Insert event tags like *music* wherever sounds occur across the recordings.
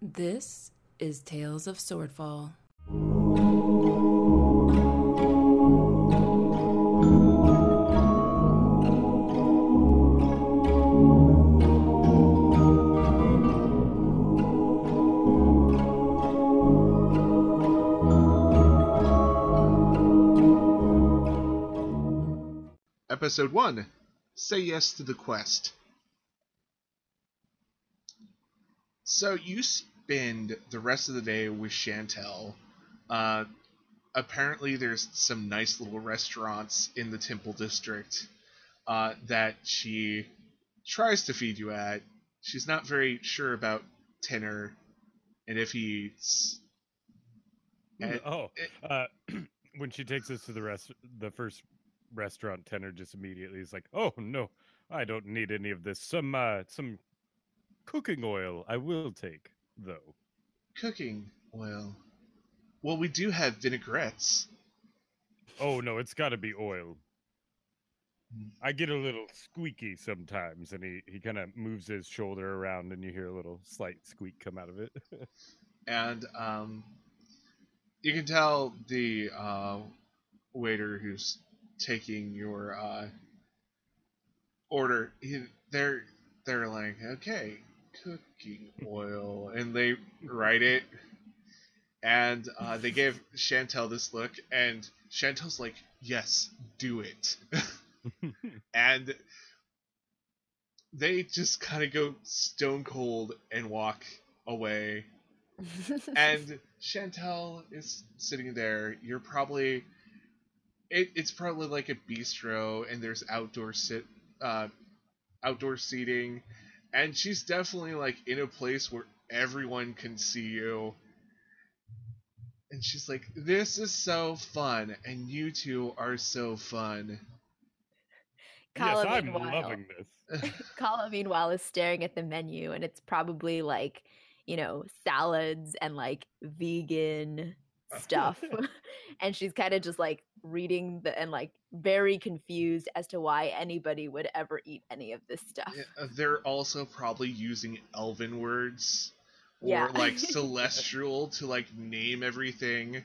This is Tales of Swordfall. Episode 1 Say Yes to the Quest. So you spend the rest of the day with Chantel. Uh, apparently, there's some nice little restaurants in the Temple District uh, that she tries to feed you at. She's not very sure about Tenor and if he eats. And- oh, uh, *clears throat* when she takes us to the rest, the first restaurant, Tenor just immediately is like, "Oh no, I don't need any of this. Some, uh, some cooking oil I will take, though." cooking oil. Well, we do have vinaigrettes. Oh no, it's got to be oil. Hmm. I get a little squeaky sometimes, and he he kind of moves his shoulder around, and you hear a little slight squeak come out of it. *laughs* and um, you can tell the uh, waiter who's taking your uh, order. He, they're they're like, okay, cooking oil, and they write it, and uh, they give Chantel this look, and Chantel's like, yes, do it, *laughs* and they just kind of go stone cold and walk away. *laughs* And Chantel is sitting there. You're probably it, it's probably like a bistro, and there's outdoor sit uh, outdoor seating, and she's definitely like in a place where everyone can see you. And she's like, "This is so fun, and you two are so fun." yes, I'm loving this. *laughs* Kala, meanwhile, is staring at the menu, and it's probably like, you know, salads and like vegan *laughs* stuff. *laughs* and she's kind of just like reading the and like very confused as to why anybody would ever eat any of this stuff. Yeah, uh, They're also probably using elven words or Yeah. like *laughs* celestial to like name everything.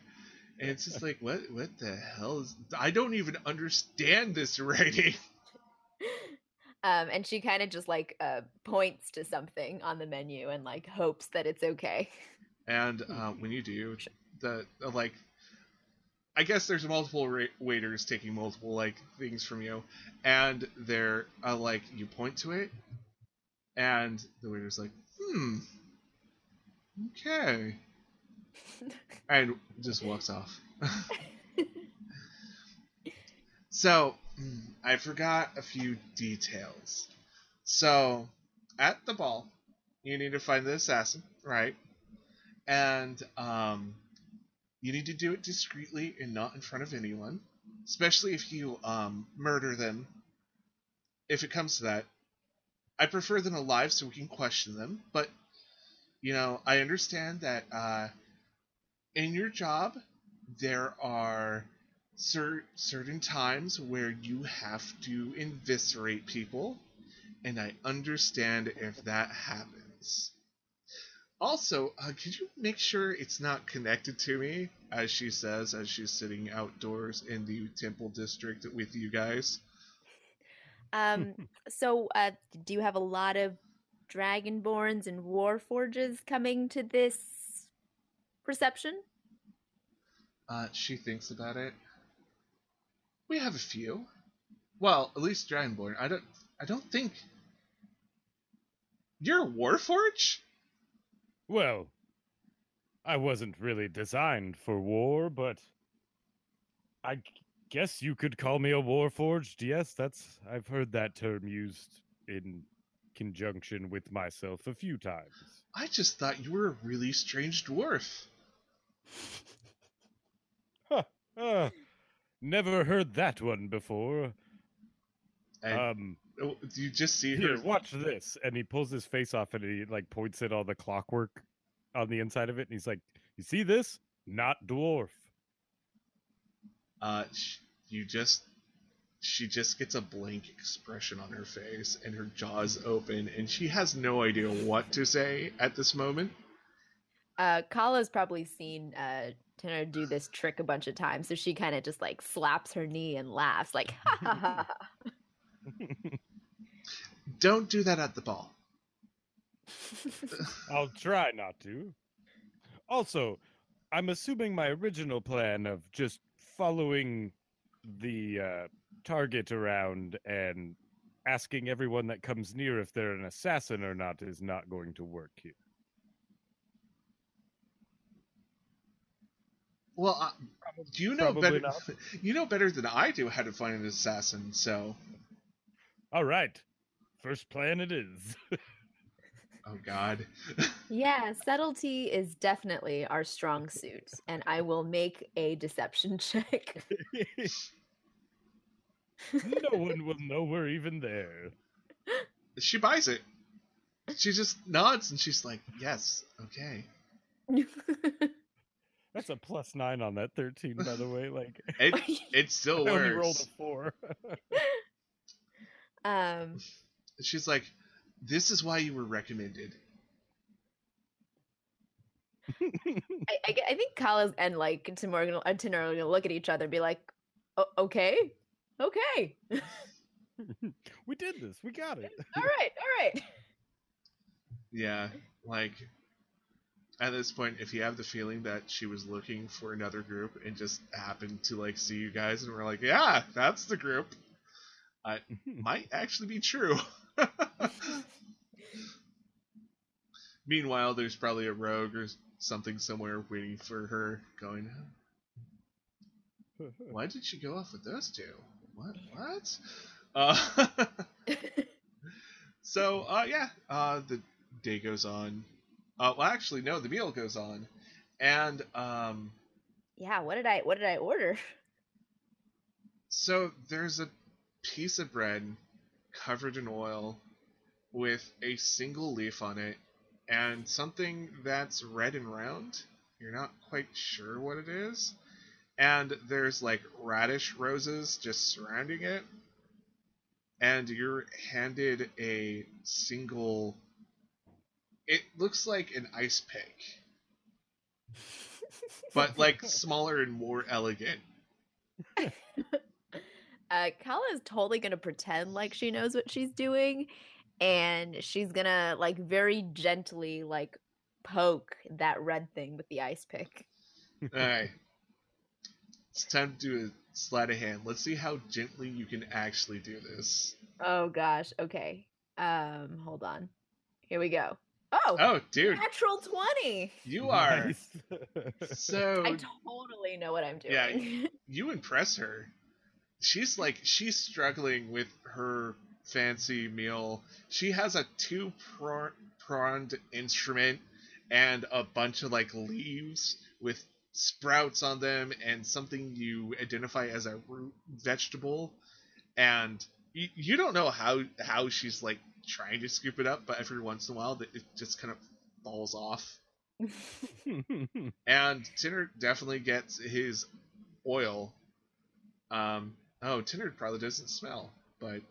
And it's just like, what what the hell is I don't even understand this writing. *laughs* Um, and she kind of just like uh, points to something on the menu and like hopes that it's okay. And *laughs* uh, when you do, the uh, like, I guess there's multiple ra- waiters taking multiple like things from you, and they're uh, like, you point to it, and the waiter's like, hmm, okay, *laughs* and just walks off. *laughs* so mm, I forgot a few details. So at the ball, you need to find the assassin, right? And um, you need to do it discreetly and not in front of anyone, especially if you um, murder them. If it comes to that, I prefer them alive so we can question them. But you know, I understand that uh, in your job there are cer- certain times where you have to eviscerate people, and I understand if that happens. Also, uh, could you make sure it's not connected to me, as she says, as she's sitting outdoors in the temple district with you guys? Um, *laughs* so uh, do you have a lot of dragonborns and warforges coming to this reception? Uh, she thinks about it. We have a few. Well, at least Dragonborn. I don't. I don't think. You're a Warforge. Well, I wasn't really designed for war, but I guess you could call me a warforged. Yes, that's I've heard that term used in conjunction with myself a few times. I just thought you were a really strange dwarf. *laughs* Huh. Uh, never heard that one before. And Um, you just see here, her. watch this. And he pulls his face off and he like points at all the clockwork on the inside of it, and he's like, "You see this? Not dwarf." Uh, sh- you just. She just gets a blank expression on her face, and her jaws open, and she has no idea what to say at this moment. Uh, Kala's probably seen uh, Tanner do this trick a bunch of times, so she kind of just like slaps her knee and laughs, like, *laughs* ha ha ha. *laughs* Don't do that at the ball. *laughs* I'll try not to. Also, I'm assuming my original plan of just following the uh, target around and asking everyone that comes near if they're an assassin or not is not going to work here. Well, uh, do you know Probably better? not. *laughs* You know better than I do how to find an assassin. So, All right. First plan it is. oh god, *laughs* yeah, subtlety is definitely our strong suit, and I will make a deception *laughs* check. no one will know we're even there. she buys it. She just nods and she's like, "Yes, okay." *laughs* That's a plus nine on that 13, by the way. Like, It it still I only rolled works. a four. um, She's like, "This is why you were recommended." *laughs* I, I, I think Kala's and like Timur and Tanner are gonna look at each other and be like, "Okay, okay, *laughs* we did this. We got it. *laughs* all right, all right." Yeah, like at this point, if you have the feeling that she was looking for another group and just happened to like see you guys and we're like, "Yeah, that's the group," it might actually be true. *laughs* Meanwhile, there's probably a rogue or something somewhere waiting for her, going, *laughs* "Why did she go off with those two? What? What?" Uh, *laughs* so, uh, yeah, uh, the day goes on. Uh, well, actually, no, the meal goes on, and um, yeah, what did I what did I order? So there's a piece of bread covered in oil with a single leaf on it and something that's red and round. You're not quite sure what it is. And there's like radish roses just surrounding it. And you're handed a single. It looks like an ice pick, but like *laughs* smaller and more elegant. *laughs* uh, Kala is totally gonna pretend like she knows what she's doing, and she's gonna like very gently like poke that red thing with the ice pick. Alright. It's time to do a sleight of hand. Let's see how gently you can actually do this. Oh gosh, okay. Um, hold on. Here we go. Oh, Oh, dude, natural twenty. you are Nice. so. I totally know what I'm doing. Yeah, *laughs* You impress her. She's like, she's struggling with her fancy meal. She has a two pronged instrument and a bunch of like leaves with sprouts on them and something you identify as a root vegetable. And you, you don't know how how she's like trying to scoop it up, but every once in a while it just kind of falls off. *laughs* And Tinner definitely gets his oil. Um, oh, Tinner probably doesn't smell, but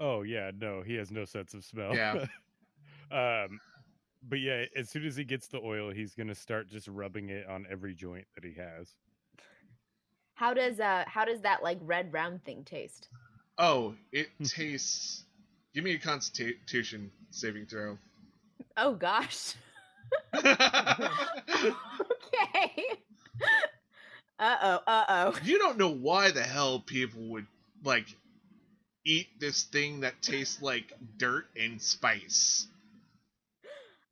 oh yeah, no, he has no sense of smell. Yeah. *laughs* um, but yeah, as soon as he gets the oil, he's gonna start just rubbing it on every joint that he has. how does uh how does that like red round thing taste? oh, it *laughs* tastes. Give me a Constitution saving throw. Oh gosh. *laughs* okay. Uh oh. Uh oh. *laughs* you don't know why the hell people would like eat this thing that tastes like dirt and spice.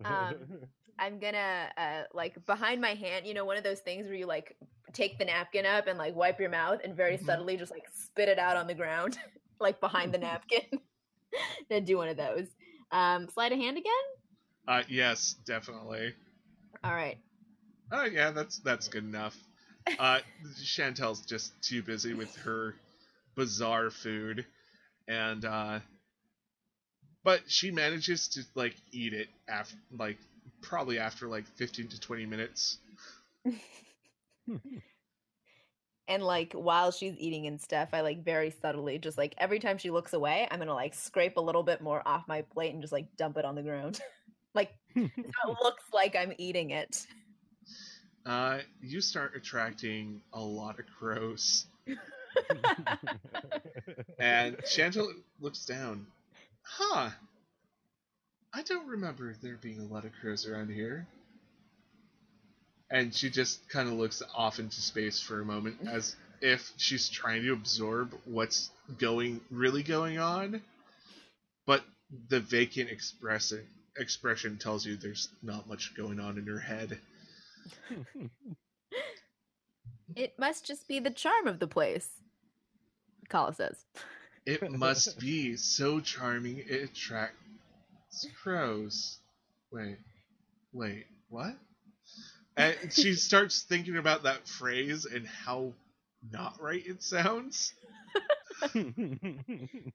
Um, *laughs* I'm gonna uh like behind my hand, you know, one of those things where you like take the napkin up and like wipe your mouth and very Mhm. subtly just like spit it out on the ground, *laughs* like behind the napkin. then do one of those. Um, sleight of hand again. Uh, yes, definitely. All right. Oh yeah, that's that's good enough. Uh, Chantel's just too busy with her bizarre food, and uh, but she manages to like eat it after like probably after like fifteen to twenty minutes. *laughs* And like while she's eating and stuff, I like very subtly just like every time she looks away, I'm gonna like scrape a little bit more off my plate and just like dump it on the ground. *laughs* like *laughs* so it looks like I'm eating it. Uh, you start attracting a lot of crows, and Chantel looks down. Huh. I don't remember there being a lot of crows around here. And she just kind of looks off into space for a moment as if she's trying to absorb what's going really going on. But the vacant expression expression tells you there's not much going on in her head. It must just be the charm of the place. Kala says. It *laughs* must be so charming it attracts crows. Wait, wait, what? And she *laughs* starts thinking about that phrase and how not right it sounds. *laughs*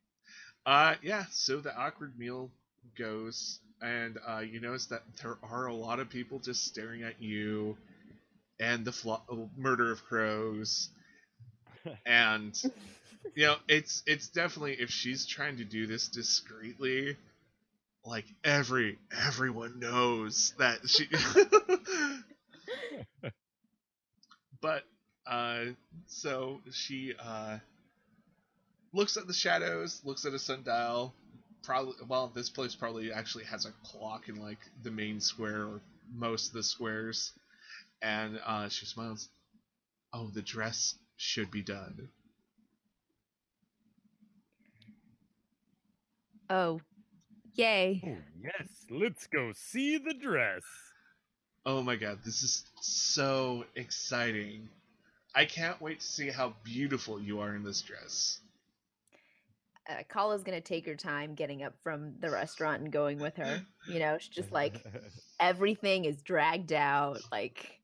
Uh, yeah. So the awkward meal goes, and uh, you notice that there are a lot of people just staring at you, and the flo- murder of crows, *laughs* and you know it's it's definitely if she's trying to do this discreetly, like every everyone knows that she. *laughs* but uh, so she uh looks at the shadows, looks at a sundial. Probably, well, this place probably actually has a clock in like the main square or most of the squares, and uh, she smiles. Oh, the dress should be done. Oh, yay. oh, yes, let's go see the dress. Oh my god, this is so exciting. I can't wait to see how beautiful you are in this dress. Uh, Kala's gonna take her time getting up from the restaurant and going with her. You know, she's just like *laughs* everything is dragged out. Like,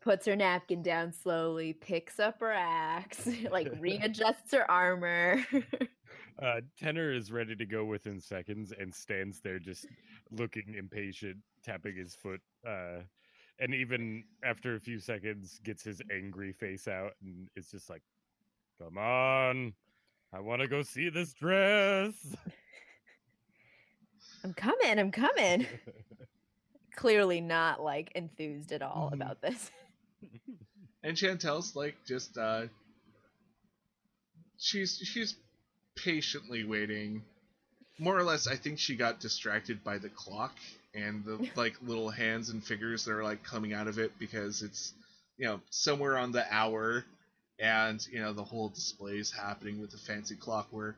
puts her napkin down slowly, picks up her axe, *laughs* like *laughs* readjusts her armor. Uh, Tenor is ready to go within seconds and stands there just looking impatient, tapping his foot. Uh, and even after a few seconds, gets his angry face out and it's just like, "Come on, I want to go see this dress." *laughs* I'm coming, I'm coming. *laughs* Clearly not like enthused at all Mhm. about this. *laughs* And Chantel's like just uh she's she's patiently waiting. More or less I think she got distracted by the clock and the like little hands and figures that are like coming out of it because it's you know somewhere on the hour and you know the whole display is happening with the fancy clockwork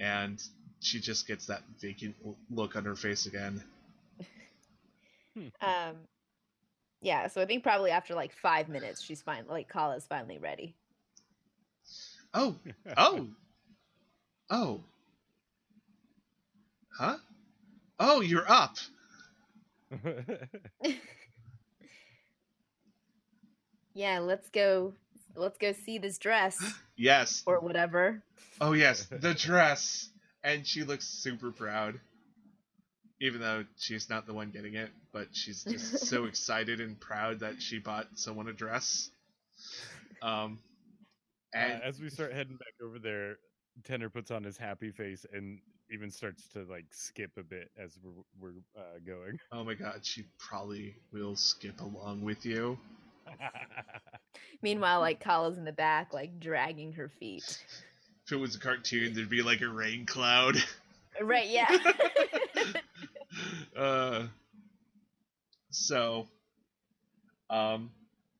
and she just gets that vacant look on her face again. *laughs* Um, yeah, so I think probably after like five minutes, she's fine. Like Kala's finally ready. Oh, *laughs* oh, oh, huh? Oh, you're up. *laughs* Yeah, let's go. Let's go see this dress *gasps* Yes. or whatever. Oh yes, *laughs* the dress. And she looks super proud. Even though she's not the one getting it, but she's just *laughs* so excited and proud that she bought someone a dress. Um Uh, as we start heading back over there, Tenor puts on his happy face and even starts to like skip a bit as we're we're uh, going. oh my god, she probably will skip along with you. *laughs* Meanwhile, like Kala's in the back, like dragging her feet. If it was a cartoon, there'd be like a rain cloud. Right? Yeah. *laughs* uh so um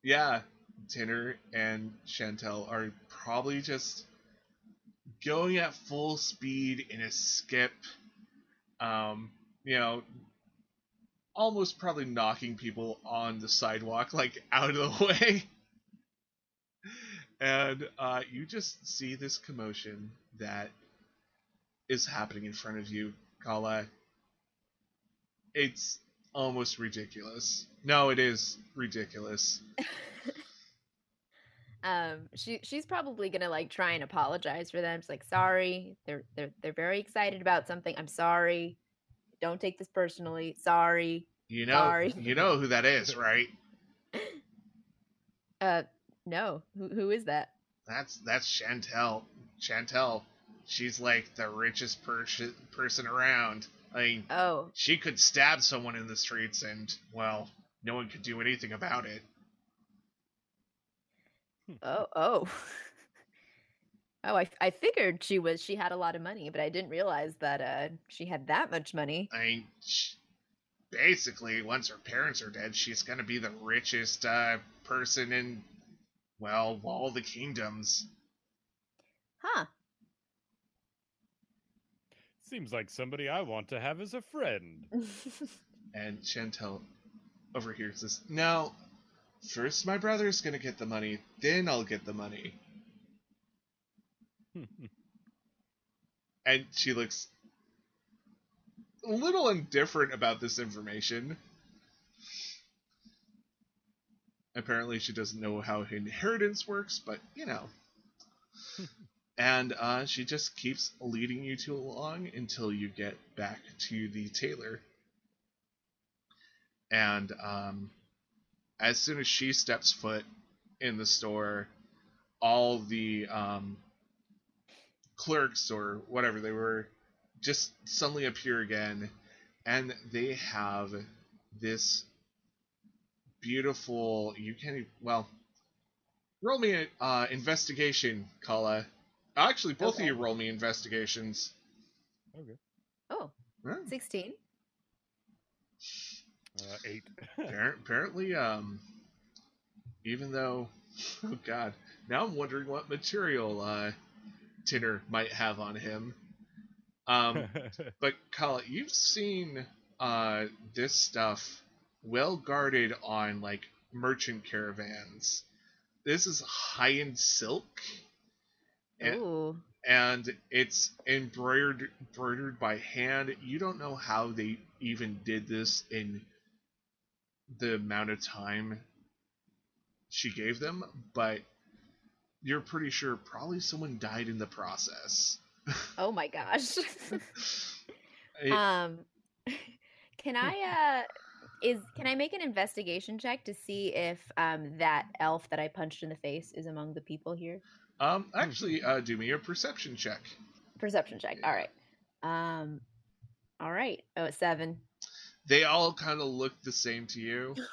yeah Tanner and Chantel are probably just going at full speed in a skip um you know almost probably knocking people on the sidewalk like out of the *laughs* way and uh you just see this commotion that is happening in front of you Kala it's almost ridiculous. No, it is ridiculous. *laughs* um, she she's probably gonna like try and apologize for them. She's like, sorry, they're they're they're very excited about something. I'm sorry. Don't take this personally. Sorry. You know, Sorry. you know who that is, right? *laughs* Uh, no. Who who is that? That's that's Chantel. Chantel, she's like the richest person person around. I mean, Oh, she could stab someone in the streets and, well, no one could do anything about it. oh, oh. *laughs* Oh, I, I figured she was she had a lot of money, but I didn't realize that uh she had that much money. I mean, sh- basically, once her parents are dead, she's gonna be the richest uh, person in, well, all the kingdoms. Huh. Seems like somebody I want to have as a friend. *laughs* And Chantel overhears this. Now, first my brother's gonna get the money, then I'll get the money. *laughs* And she looks a little indifferent about this information. Apparently, she doesn't know how inheritance works, but you know. *laughs* and uh, she just keeps leading you to along until you get back to the tailor. And um, as soon as she steps foot in the store, all the um, clerks or whatever they were just suddenly appear again, and they have this beautiful. You can't even, well. Roll me an uh, investigation, Kala. Actually, both Okay. of you roll me investigations. okay. oh, Huh. 16. Uh, eight. *laughs* Appar- apparently, um, even though, *laughs* oh god, now I'm wondering what material uh, Tinner might have on him. Um, *laughs* but Kala, you've seen uh, this stuff well guarded on like merchant caravans. This is high-end silk, and, Ooh. and it's embroidered embroidered by hand. You don't know how they even did this in the amount of time she gave them, but you're pretty sure probably someone died in the process. Oh my gosh. *laughs* *laughs* It- um *laughs* can I uh is can I make an investigation check to see if um that elf that I punched in the face is among the people here? um, actually, uh, do me a perception check. Perception check. All right. Um all right. Oh, seven. They all kind of look the same to you. *laughs*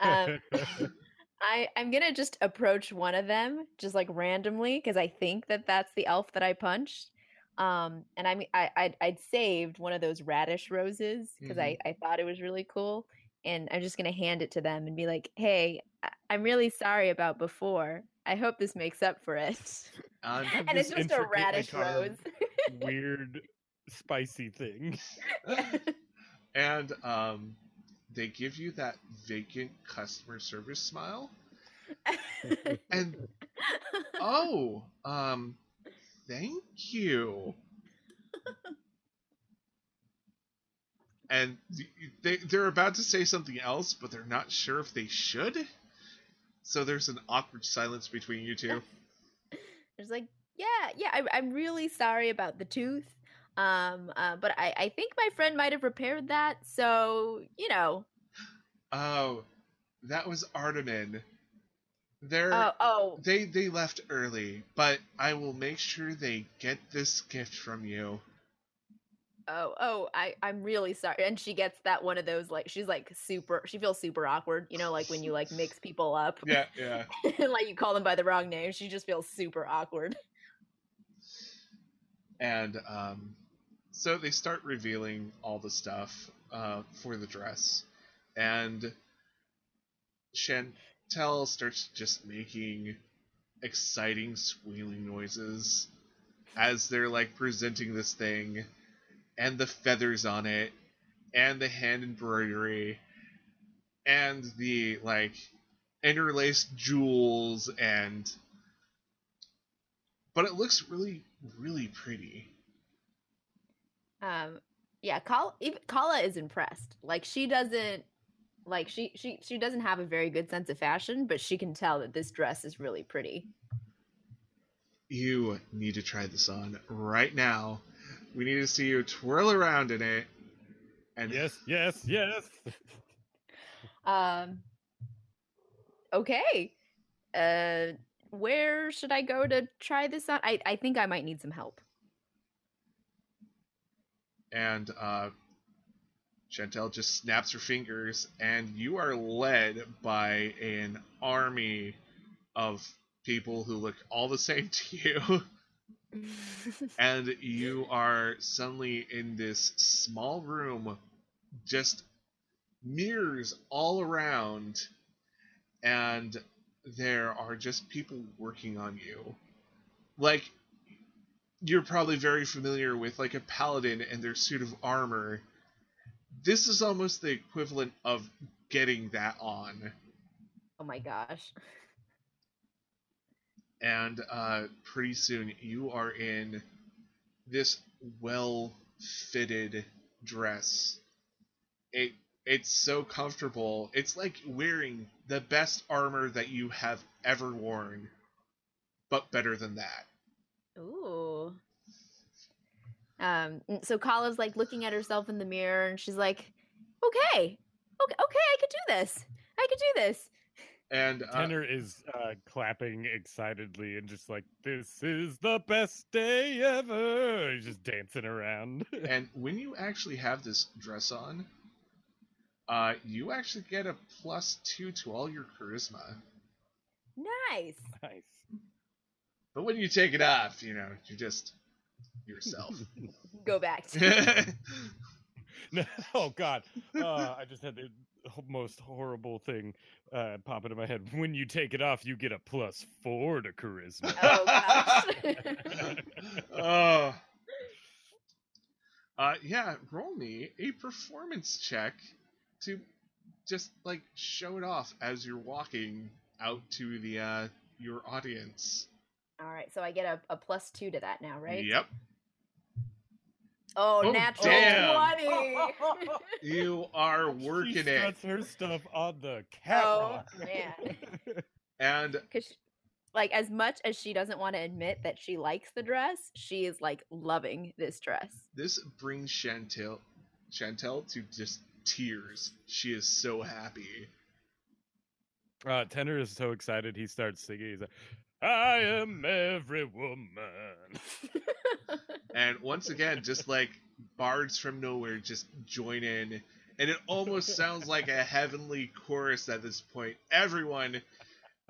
Um *laughs* I I'm gonna just approach one of them just like randomly because I think that that's the elf that I punched. Um, and I mean I I'd, I'd saved one of those radish roses because I I thought it was really cool, and I'm just gonna hand it to them and be like, "Hey, I'm really sorry about before. I hope this makes up for it." *laughs* Um, *laughs* and it's just a radish rose. Weird, spicy thing. *laughs* and um, they give you that vacant customer service smile. And oh, um, thank you. *laughs* And they they're about to say something else, but they're not sure if they should. So there's an awkward silence between you two. *laughs* It's like, yeah, yeah, I, I'm really sorry about the tooth. Um, uh, but I, I think my friend might have repaired that. So, you know, Oh, that was Artemin. They're oh, oh, they they left early, but I will make sure they get this gift from you. oh, oh, I, I'm really sorry. And she gets that one of those, like, she's like super, she feels super awkward, you know, like when you like mix people up, Yeah, yeah. *laughs* and like you call them by the wrong name. She just feels super awkward. And um, so they start revealing all the stuff uh, for the dress, and Chantel starts just making exciting squealing noises as they're like presenting this thing, and the feathers on it, and the hand embroidery, and the like interlaced jewels and but it looks really really pretty Um, yeah, Kala, even Kala is impressed. Like she doesn't, like she she she doesn't have a very good sense of fashion, but she can tell that this dress is really pretty. you need to try this on right now we need to see you twirl around in it and Yes, yes, yes. *laughs* Um. Okay. Uh, where should I go to try this on? I I think I might need some help. and uh, Chantel just snaps her fingers, and you are led by an army of people who look all the same *laughs* to you. *laughs* and you are suddenly in this small room, just mirrors all around, and there are just people working on you. Like, you're probably very familiar with like a paladin and their suit of armor. This is almost the equivalent of getting that on. oh my gosh. and uh, pretty soon you are in this well fitted dress. It it's so comfortable. It's like wearing the best armor that you have ever worn, but better than that. Ooh. Um, so Kala's like looking at herself in the mirror and she's like, okay, okay, okay, I could do this. I could do this. And uh, Tenor is uh, clapping excitedly and just like, "This is the best day ever!" He's just dancing around. *laughs* and when you actually have this dress on, uh, you actually get a plus two to all your charisma. Nice. nice. But when you take it off, you know, you're just yourself. *laughs* Go back to *laughs* *laughs* No, oh God! Uh, I just had the most horrible thing uh, pop into my head. When you take it off, you get a plus four to charisma. Oh gosh. oh. Uh, yeah, roll me a performance check to just like show it off as you're walking out to the uh your audience. All right, so I get a, a plus two to that now, right? Yep. Oh, Oh, natural damn. 20. *laughs* You are she working it. struts her stuff on the oh, man. *laughs* And Because, like, as much as she doesn't want to admit that she likes the dress, she is, like, loving this dress. this brings Chantel Chantel to just tears. She is so happy. Uh, Tenor is so excited he starts singing. He's like, "I am every woman." *laughs* And once again, just like bards from nowhere just join in. And it almost *laughs* sounds like a heavenly chorus at this point. Everyone,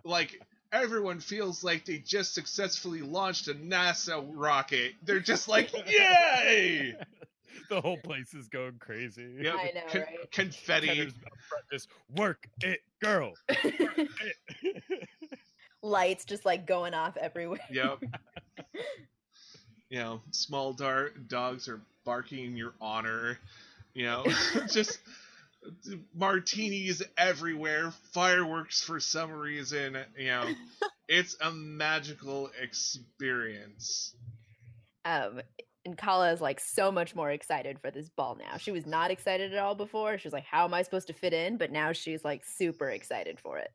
like, everyone feels like they just successfully launched a NASA rocket. They're just like, *laughs* yay! the whole place is going crazy. Yep, I know, con- right? Confetti. Tenor's up front, just work it, girl. Work it. Lights just, like, going off everywhere. Yep. *laughs* you know, small dar- dogs are barking in your honor. You know, *laughs* just martinis everywhere, fireworks for some reason. You know, it's a magical experience. Um, and Kala is like so much more excited for this ball now. She was not excited at all before. She was like, "How am I supposed to fit in?" But now she's like super excited for it.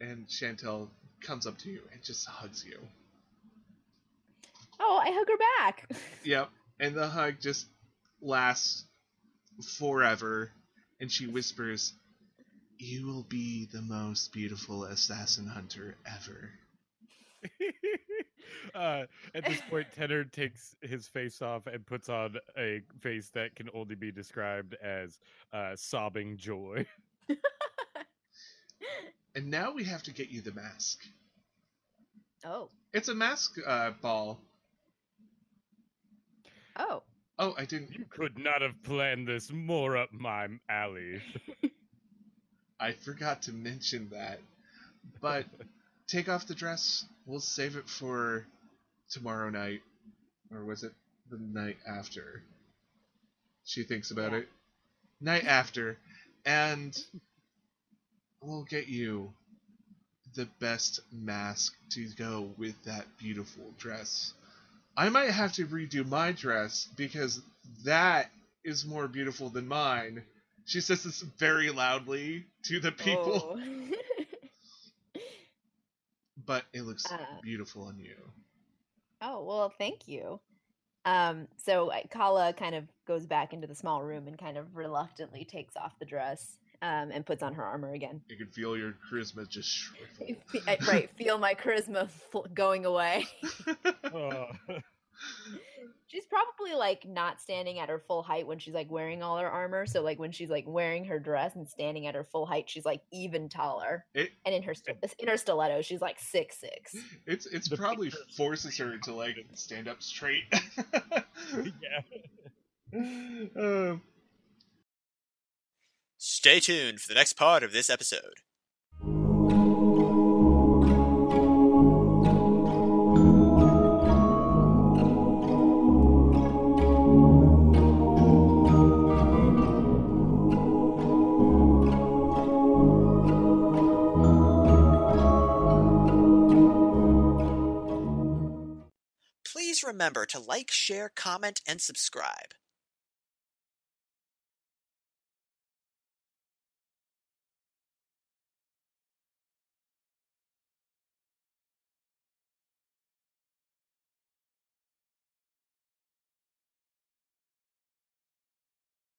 And Chantel comes up to you and just hugs you. Oh, I hug her back. *laughs* Yep. And the hug just lasts forever. And she whispers, You will be the most beautiful assassin hunter ever. *laughs* uh, at this point, Tenor takes his face off and puts on a face that can only be described as uh, sobbing joy. *laughs* And now we have to get you the mask. oh, It's a mask uh, ball. oh, Oh, I didn't. You could not have planned this more up my alley. *laughs* I forgot to mention that. But *laughs* take off the dress. We'll save it for tomorrow night. Or was it the night after? She thinks about Yeah. it. Night after. And we'll get you the best mask to go with that beautiful dress. I might have to redo my dress because that is more beautiful than mine. She says this very loudly to the people, Oh. *laughs* but it looks Uh. beautiful on you. oh, well, thank you. Um, so Kala kind of goes back into the small room and kind of reluctantly takes off the dress um, and puts on her armor again. You can feel your charisma just shrivel. *laughs* Right, feel my charisma fl- going away. *laughs* *laughs* She's probably like not standing at her full height when she's like wearing all her armor. So like when she's like wearing her dress and standing at her full height, she's like even taller. It, And in her sti- in her stiletto, she's like six six. it's it's The probably picture forces her to like stand up straight. yeah. Um, Stay tuned for the next part of this episode. Please remember to like, share, comment, and subscribe.